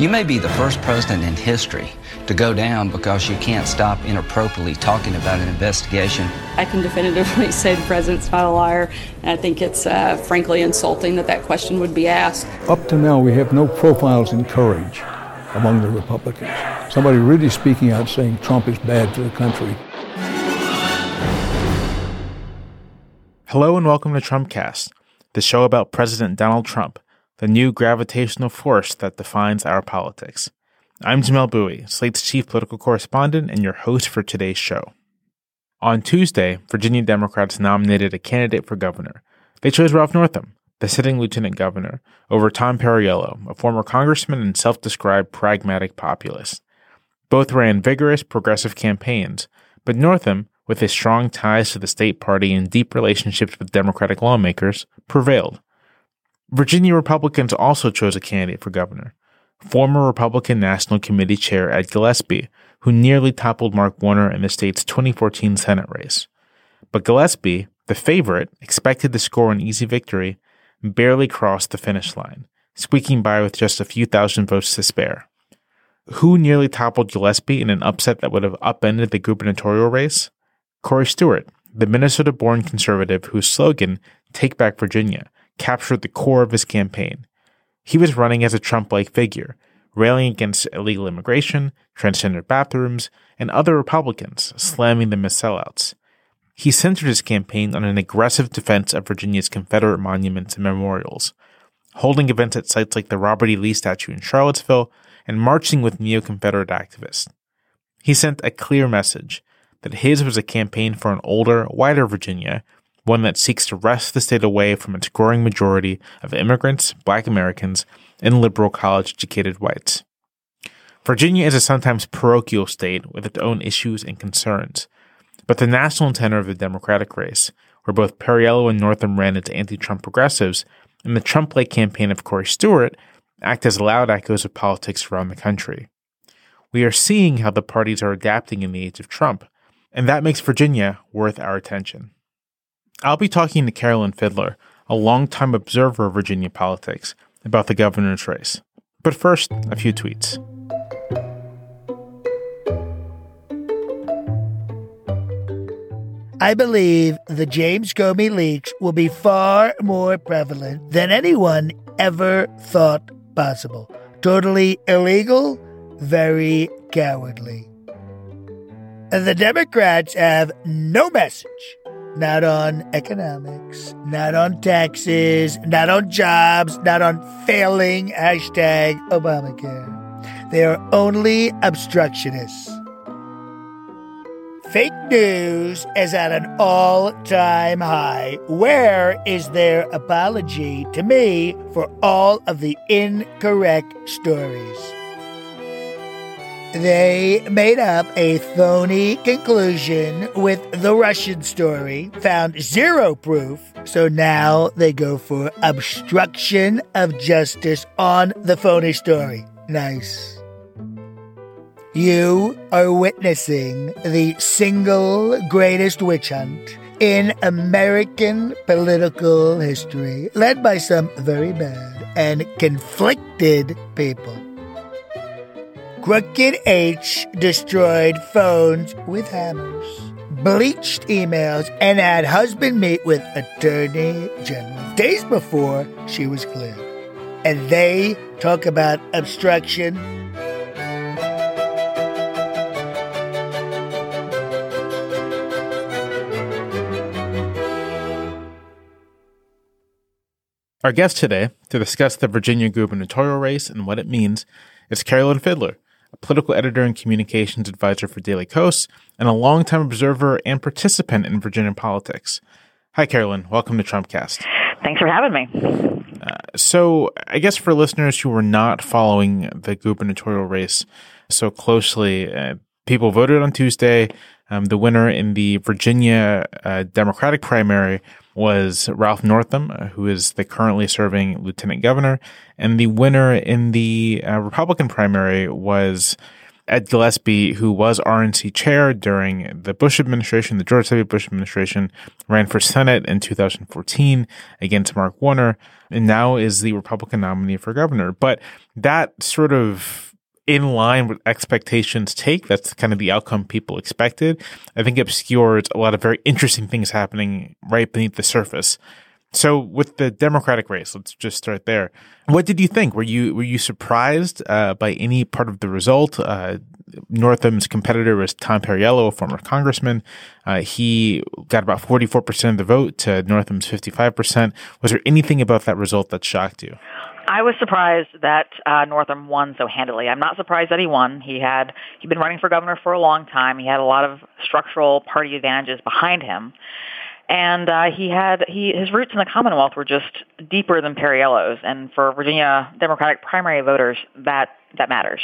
You may be the first president in history to go down because you can't stop inappropriately talking about an investigation. I can definitively say the president's not a liar, and I think it's uh, frankly insulting that that question would be asked. Up to now, we have no profiles in courage among the Republicans. Somebody really speaking out saying Trump is bad for the country. Hello and welcome to Trumpcast, the show about President Donald Trump the new gravitational force that defines our politics. I'm Jamelle Bouie, Slate's chief political correspondent and your host for today's show. On Tuesday, Virginia Democrats nominated a candidate for governor. They chose Ralph Northam, the sitting lieutenant governor, over Tom Perriello, a former congressman and self described pragmatic populist. Both ran vigorous, progressive campaigns, but Northam, with his strong ties to the state party and deep relationships with Democratic lawmakers, prevailed. Virginia Republicans also chose a candidate for governor, former Republican National Committee Chair Ed Gillespie, who nearly toppled Mark Warner in the state's 2014 Senate race. But Gillespie, the favorite, expected to score an easy victory, barely crossed the finish line, squeaking by with just a few thousand votes to spare. Who nearly toppled Gillespie in an upset that would have upended the gubernatorial race? Corey Stewart, the Minnesota born conservative whose slogan, Take Back Virginia, captured the core of his campaign. He was running as a Trump like figure, railing against illegal immigration, transgender bathrooms, and other Republicans, slamming them as sellouts. He centered his campaign on an aggressive defense of Virginia's Confederate monuments and memorials, holding events at sites like the Robert E. Lee statue in Charlottesville and marching with neo Confederate activists. He sent a clear message that his was a campaign for an older, whiter Virginia one that seeks to wrest the state away from its growing majority of immigrants, black Americans, and liberal college educated whites. Virginia is a sometimes parochial state with its own issues and concerns, but the national tenor of the Democratic race, where both Perriello and Northam ran as anti Trump progressives, and the Trump like campaign of Corey Stewart act as loud echoes of politics around the country. We are seeing how the parties are adapting in the age of Trump, and that makes Virginia worth our attention. I'll be talking to Carolyn Fiddler, a longtime observer of Virginia politics, about the governor's race. But first, a few tweets. I believe the James Comey leaks will be far more prevalent than anyone ever thought possible. Totally illegal, very cowardly. The Democrats have no message not on economics, not on taxes, not on jobs, not on failing hashtag Obamacare. They are only obstructionists. Fake news is at an all time high. Where is their apology to me for all of the incorrect stories? They made up a phony conclusion with the Russian story, found zero proof, so now they go for obstruction of justice on the phony story. Nice. You are witnessing the single greatest witch hunt in American political history, led by some very bad and conflicted people. Crooked H destroyed phones with hammers, bleached emails, and had husband meet with Attorney General days before she was cleared. And they talk about obstruction. Our guest today to discuss the Virginia gubernatorial race and what it means is Carolyn Fiddler a political editor and communications advisor for Daily Kos, and a longtime observer and participant in Virginia politics. Hi, Carolyn. Welcome to Trumpcast. Thanks for having me. Uh, so, I guess for listeners who were not following the gubernatorial race so closely, uh, people voted on Tuesday. Um, the winner in the Virginia uh, Democratic primary was Ralph Northam, uh, who is the currently serving lieutenant governor, and the winner in the uh, Republican primary was Ed Gillespie, who was RNC chair during the Bush administration, the George W. Bush administration, ran for Senate in 2014 against Mark Warner, and now is the Republican nominee for governor. But that sort of in line with expectations take, that's kind of the outcome people expected, I think obscures a lot of very interesting things happening right beneath the surface. So with the Democratic race, let's just start there. What did you think? Were you were you surprised uh, by any part of the result? Uh, Northam's competitor was Tom Perriello, a former congressman. Uh, he got about forty four percent of the vote to Northam's fifty five percent. Was there anything about that result that shocked you? I was surprised that uh, Northam won so handily. I'm not surprised that he won. He had he'd been running for governor for a long time. He had a lot of structural party advantages behind him and uh, he had he his roots in the Commonwealth were just deeper than Perriello's, and for Virginia Democratic primary voters, that that matters.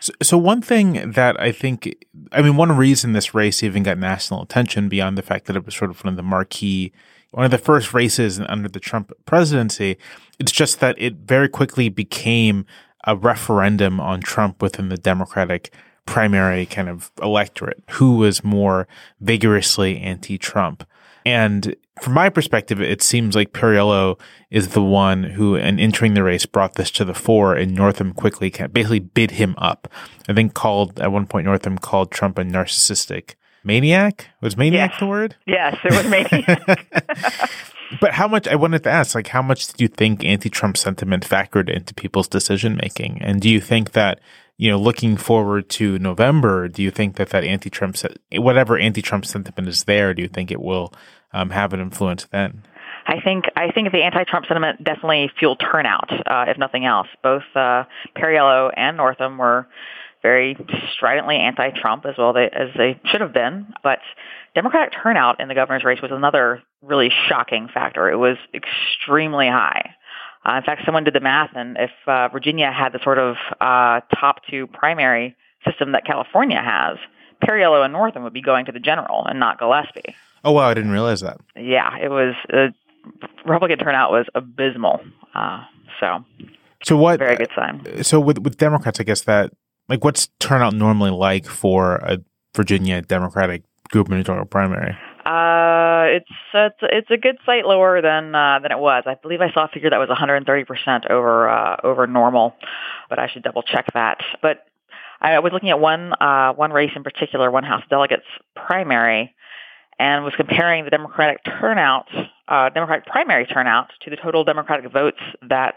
So, so, one thing that I think, I mean, one reason this race even got national attention beyond the fact that it was sort of one of the marquee, one of the first races under the Trump presidency, it's just that it very quickly became a referendum on Trump within the Democratic primary kind of electorate, who was more vigorously anti-Trump. And from my perspective, it seems like Perriello is the one who, in entering the race, brought this to the fore, and Northam quickly basically bid him up. I think called at one point Northam called Trump a narcissistic maniac. Was maniac yes. the word? Yes, it was maniac. but how much? I wanted to ask, like, how much did you think anti-Trump sentiment factored into people's decision making? And do you think that you know, looking forward to November, do you think that that anti-Trump, whatever anti-Trump sentiment is there, do you think it will um, have an influence then? I think I think the anti-Trump sentiment definitely fueled turnout, uh, if nothing else. Both uh, Perriello and Northam were very stridently anti-Trump as well they, as they should have been, but Democratic turnout in the governor's race was another really shocking factor. It was extremely high. Uh, in fact, someone did the math, and if uh, Virginia had the sort of uh, top two primary system that California has, Perriello and Northam would be going to the general and not Gillespie. Oh wow, I didn't realize that. Yeah, it was uh, Republican turnout was abysmal. Uh, so, so what? Very good sign. So with with Democrats, I guess that like what's turnout normally like for a Virginia Democratic gubernatorial primary? Uh, it's it's it's a good sight lower than uh, than it was. I believe I saw a figure that was 130 percent over uh, over normal, but I should double check that. But I was looking at one uh, one race in particular, one House delegates primary, and was comparing the Democratic turnout, uh, Democratic primary turnout, to the total Democratic votes that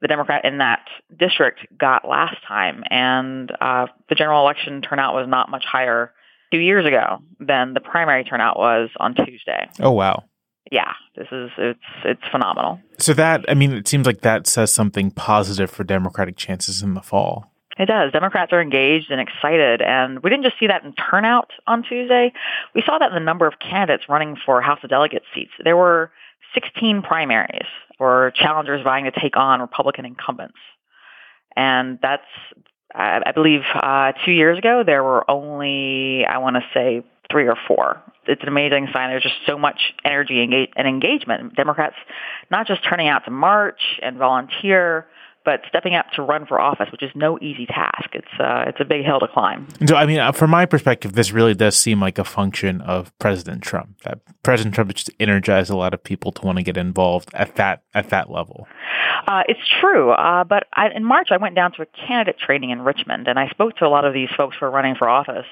the Democrat in that district got last time, and uh, the general election turnout was not much higher two years ago than the primary turnout was on Tuesday. Oh wow! Yeah, this is it's it's phenomenal. So that I mean, it seems like that says something positive for Democratic chances in the fall. It does. Democrats are engaged and excited, and we didn't just see that in turnout on Tuesday. We saw that in the number of candidates running for House of Delegates seats. There were 16 primaries or challengers vying to take on Republican incumbents, and that's I, believe uh, two years ago there were only I want to say three or four. It's an amazing sign. There's just so much energy and engagement. Democrats not just turning out to march and volunteer, but stepping up to run for office, which is no easy task. It's uh, it's a big hill to climb. So, I mean, uh, from my perspective, this really does seem like a function of President Trump. That President Trump just energized a lot of people to want to get involved at that at that level. Uh, it's true, uh, but I, in March I went down to a candidate training in Richmond, and I spoke to a lot of these folks who are running for office,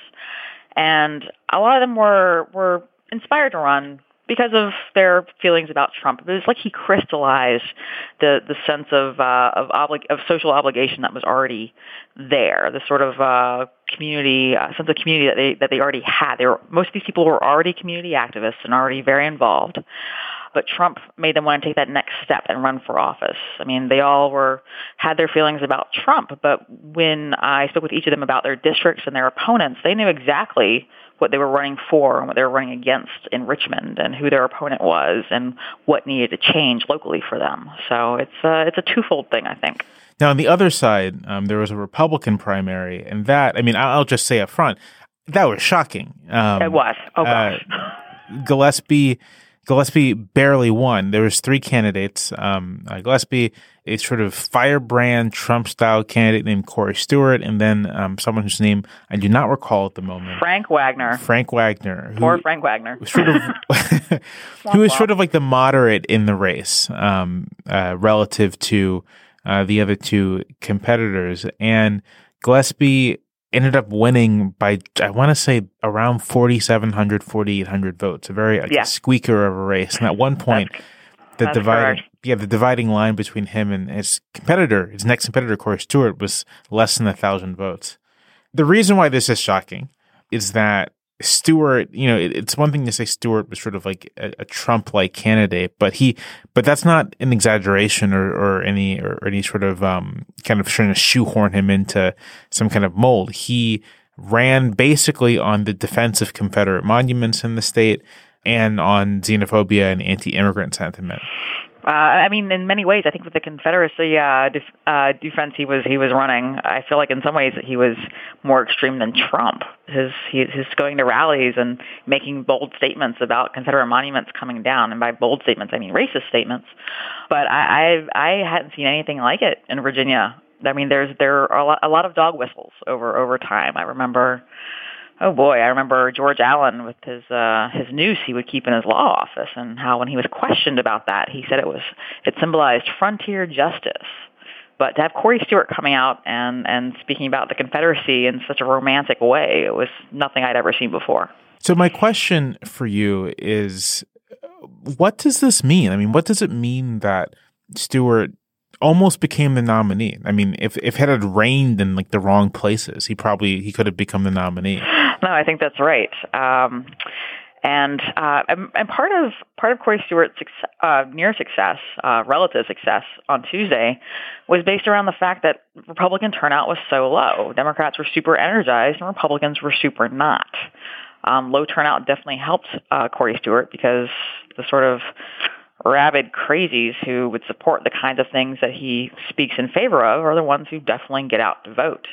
and a lot of them were were inspired to run because of their feelings about Trump. It was like he crystallized the the sense of uh, of obli- of social obligation that was already there. The sort of uh, community uh, sense of community that they that they already had. They were most of these people were already community activists and already very involved. But Trump made them want to take that next step and run for office. I mean, they all were had their feelings about Trump, but when I spoke with each of them about their districts and their opponents, they knew exactly what they were running for and what they were running against in Richmond and who their opponent was and what needed to change locally for them. So it's a, it's a twofold thing, I think. Now, on the other side, um, there was a Republican primary, and that, I mean, I'll just say up front, that was shocking. Um, it was. Oh, gosh. Uh, Gillespie Gillespie barely won. There was three candidates. Um, uh, Gillespie, a sort of firebrand Trump-style candidate named Corey Stewart, and then um, someone whose name I do not recall at the moment. Frank Wagner. Frank Wagner. Poor Frank Wagner. Sort of, who was sort of like the moderate in the race um, uh, relative to uh, the other two competitors, and Gillespie ended up winning by I want to say around 4700 4800 votes a very like, yeah. squeaker of a race and at one point that's, the that's dividing correct. yeah the dividing line between him and his competitor his next competitor Corey Stewart was less than a thousand votes the reason why this is shocking is that Stewart, you know, it, it's one thing to say Stewart was sort of like a, a Trump-like candidate, but he, but that's not an exaggeration or, or any or any sort of um, kind of trying to shoehorn him into some kind of mold. He ran basically on the defense of Confederate monuments in the state and on xenophobia and anti-immigrant sentiment. Uh, I mean, in many ways, I think with the Confederacy uh, def- uh, defense he was he was running, I feel like in some ways he was more extreme than Trump. His he, his going to rallies and making bold statements about Confederate monuments coming down, and by bold statements I mean racist statements. But I I, I hadn't seen anything like it in Virginia. I mean, there's there are a lot, a lot of dog whistles over over time. I remember oh boy, I remember George Allen with his uh, his noose he would keep in his law office, and how when he was questioned about that, he said it was it symbolized frontier justice. But to have Corey Stewart coming out and and speaking about the Confederacy in such a romantic way, it was nothing I'd ever seen before. So my question for you is, what does this mean? I mean, what does it mean that Stewart almost became the nominee. I mean, if if it had rained in like the wrong places, he probably he could have become the nominee. No, I think that's right. Um, and uh, and part of part of Corey Stewart's uh, near success, uh, relative success on Tuesday, was based around the fact that Republican turnout was so low. Democrats were super energized, and Republicans were super not. Um, low turnout definitely helped uh, Corey Stewart because the sort of rabid crazies who would support the kinds of things that he speaks in favor of are the ones who definitely get out to vote.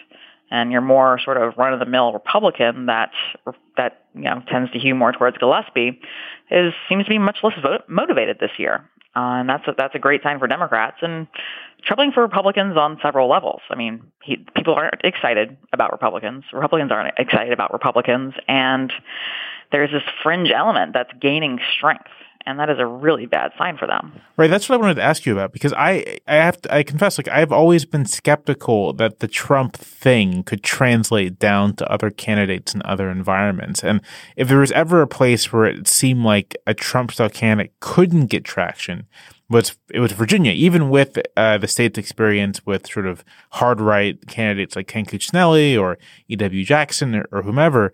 And your more sort of run-of-the-mill Republican that that you know tends to hew more towards Gillespie is seems to be much less vote, motivated this year, uh, and that's a, that's a great sign for Democrats and troubling for Republicans on several levels. I mean, he, people aren't excited about Republicans. Republicans aren't excited about Republicans, and there's this fringe element that's gaining strength and that is a really bad sign for them. Right, that's what I wanted to ask you about because I I have to, I confess like I've always been skeptical that the Trump thing could translate down to other candidates in other environments. And if there was ever a place where it seemed like a Trump style candidate couldn't get traction, was it was Virginia, even with uh, the state's experience with sort of hard right candidates like Ken Cuccinelli or E.W. Jackson or, or whomever.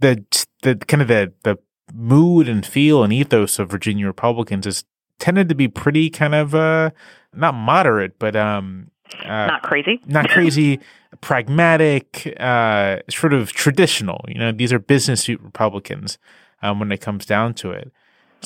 The the kind of the the mood and feel and ethos of Virginia Republicans has tended to be pretty kind of uh, not moderate, but um, uh, not crazy, not crazy, pragmatic, uh, sort of traditional. You know, these are business suit Republicans um, when it comes down to it.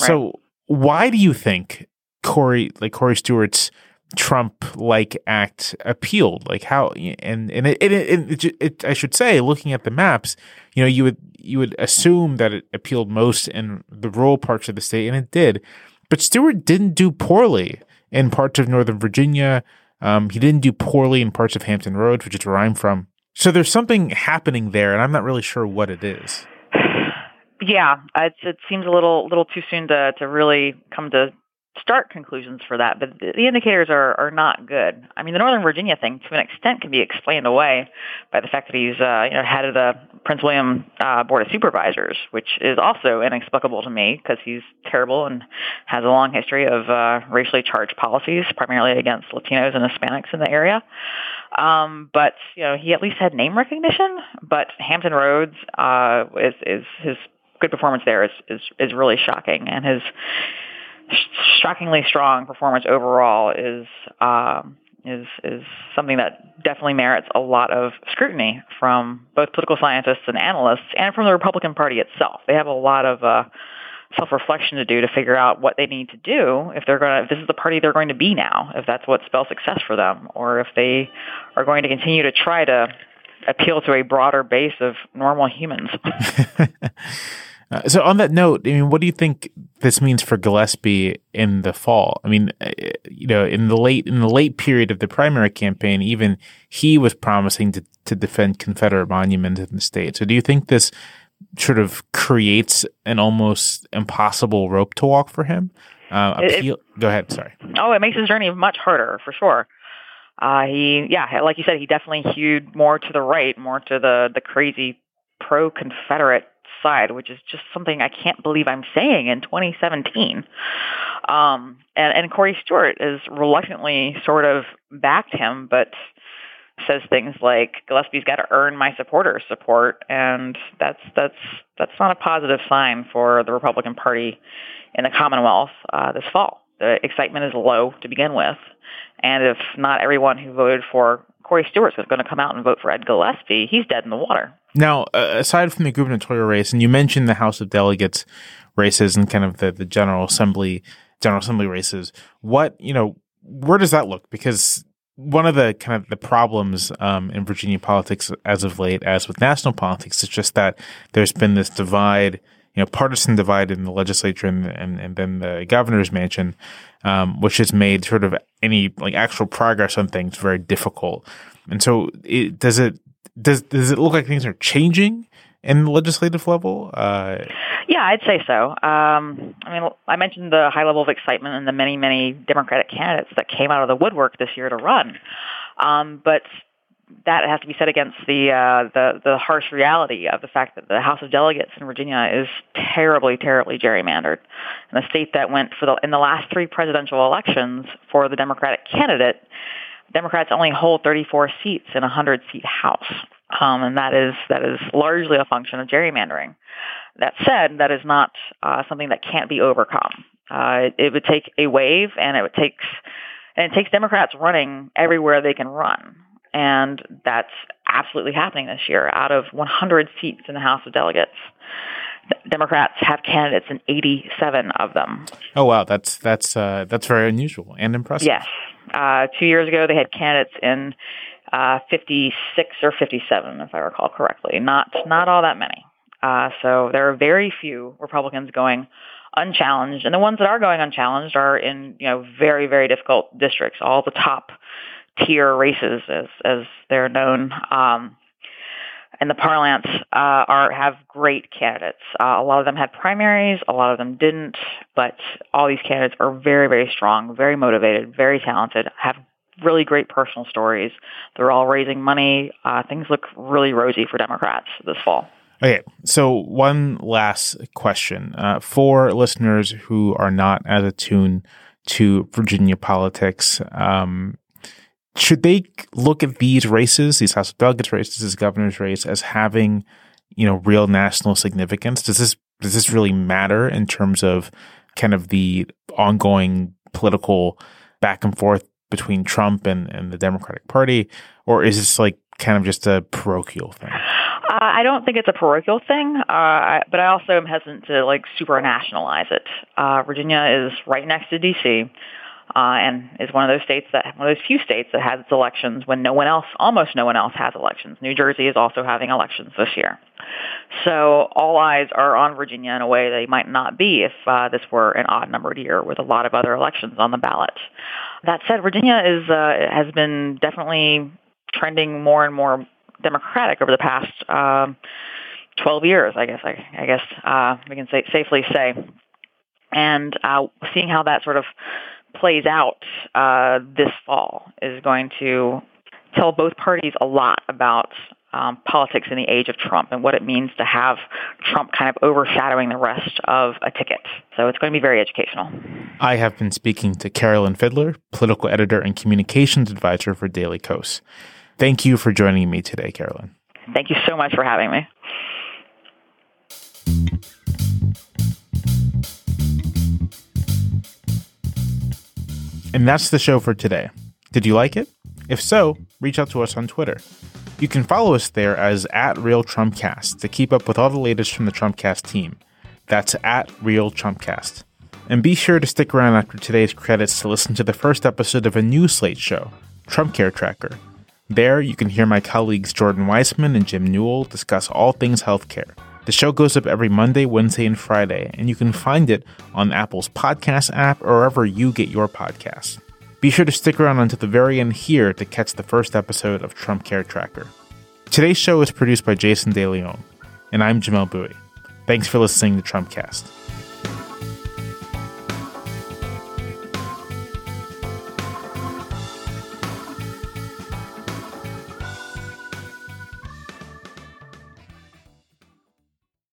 Right. So, why do you think Corey, like Corey Stewart's Trump-like act appealed? Like how? And and it, it, it, it, I should say, looking at the maps, you know, you would you would assume that it appealed most in the rural parts of the state, and it did. But Stewart didn't do poorly in parts of Northern Virginia. Um, he didn't do poorly in parts of Hampton Roads, which is where I'm from. So there's something happening there, and I'm not really sure what it is. Yeah, it, it seems a little little too soon to to really come to start conclusions for that, but the indicators are, are not good. I mean, the Northern Virginia thing, to an extent, can be explained away by the fact that he's uh, you know head of the Prince William uh, Board of Supervisors, which is also inexplicable to me because he's terrible and has a long history of uh, racially charged policies, primarily against Latinos and Hispanics in the area. Um, but you know, he at least had name recognition. But Hampton Roads uh, is is his good performance there is is is really shocking, and his shockingly strong performance overall is um, is is something that definitely merits a lot of scrutiny from both political scientists and analysts, and from the Republican Party itself. They have a lot of uh, self-reflection to do to figure out what they need to do if they're going to if this is the party they're going to be now if that's what spells success for them or if they are going to continue to try to appeal to a broader base of normal humans Uh, so on that note, I mean, what do you think this means for Gillespie in the fall? I mean, uh, you know, in the late in the late period of the primary campaign, even he was promising to to defend Confederate monuments in the state. So do you think this sort of creates an almost impossible rope to walk for him? Uh, appeal- it, go ahead. Sorry. Oh, it makes his journey much harder for sure. Uh, he, yeah, like you said, he definitely hewed more to the right, more to the the crazy pro-Confederate side, which is just something I can't believe I'm saying in 2017. Um, and, and Corey Stewart is reluctantly sort of backed him, but says things like Gillespie's got to earn my supporters' support, and that's that's that's not a positive sign for the Republican Party in the Commonwealth uh, this fall. The excitement is low to begin with, and if not everyone who voted for Corey Stewart is going to come out and vote for Ed Gillespie, he's dead in the water. Now, uh, aside from the gubernatorial race, and you mentioned the House of Delegates races and kind of the, the General Assembly General Assembly races, what you know, where does that look? Because one of the kind of the problems um, in Virginia politics as of late, as with national politics, is just that there's been this divide, you know, partisan divide in the legislature and and, and then the governor's mansion, um, which has made sort of any like actual progress on things very difficult. And so, it, does it does does it look like things are changing in the legislative level? Uh, yeah, I'd say so. Um, I mean, I mentioned the high level of excitement and the many, many Democratic candidates that came out of the woodwork this year to run. Um, but that has to be set against the uh, the the harsh reality of the fact that the House of Delegates in Virginia is terribly, terribly gerrymandered. And the state that went for the in the last three presidential elections for the Democratic candidate, Democrats only hold 34 seats in a 100 seat House, um, and that is that is largely a function of gerrymandering. That said, that is not uh, something that can't be overcome. Uh, it, it would take a wave, and it would takes and it takes Democrats running everywhere they can run. And that's absolutely happening this year. Out of 100 seats in the House of Delegates, Democrats have candidates in 87 of them. Oh wow, that's that's uh, that's very unusual and impressive. Yes, uh, two years ago they had candidates in uh, 56 or 57, if I recall correctly. Not not all that many. Uh, so there are very few Republicans going unchallenged, and the ones that are going unchallenged are in you know very very difficult districts, all the top tier races as as they're known. Um, and the parlance uh, are have great candidates. Uh, a lot of them had primaries, a lot of them didn't, but all these candidates are very, very strong, very motivated, very talented, have really great personal stories. They're all raising money. Uh, things look really rosy for Democrats this fall. Okay, so one last question uh, for listeners who are not as attuned to Virginia politics. Um, should they look at these races, these House of Delegates races, this governor's race, as having you know real national significance? Does this does this really matter in terms of kind of the ongoing political back and forth between Trump and, and the Democratic Party, or is this like kind of just a parochial thing? Uh, I don't think it's a parochial thing, uh, but I also am hesitant to like super nationalize it. Uh, Virginia is right next to D.C. Uh, and is one of those states that one of those few states that has elections when no one else, almost no one else, has elections. New Jersey is also having elections this year, so all eyes are on Virginia in a way they might not be if uh, this were an odd-numbered year with a lot of other elections on the ballot. That said, Virginia is uh, has been definitely trending more and more Democratic over the past um, 12 years, I guess. I, I guess uh, we can say, safely say, and uh, seeing how that sort of plays out uh, this fall is going to tell both parties a lot about um, politics in the age of Trump and what it means to have Trump kind of overshadowing the rest of a ticket. So it's going to be very educational. I have been speaking to Carolyn Fiddler, political editor and communications advisor for Daily Kos. Thank you for joining me today, Carolyn. Thank you so much for having me. And that's the show for today. Did you like it? If so, reach out to us on Twitter. You can follow us there as at Real Trumpcast to keep up with all the latest from the Trumpcast team. That's at Real Trumpcast. And be sure to stick around after today's credits to listen to the first episode of a new Slate show, Trump Care Tracker. There, you can hear my colleagues Jordan Weissmann and Jim Newell discuss all things healthcare. The show goes up every Monday, Wednesday, and Friday, and you can find it on Apple's podcast app or wherever you get your podcasts. Be sure to stick around until the very end here to catch the first episode of Trump Care Tracker. Today's show is produced by Jason DeLeon, and I'm Jamelle Bouie. Thanks for listening to Trumpcast.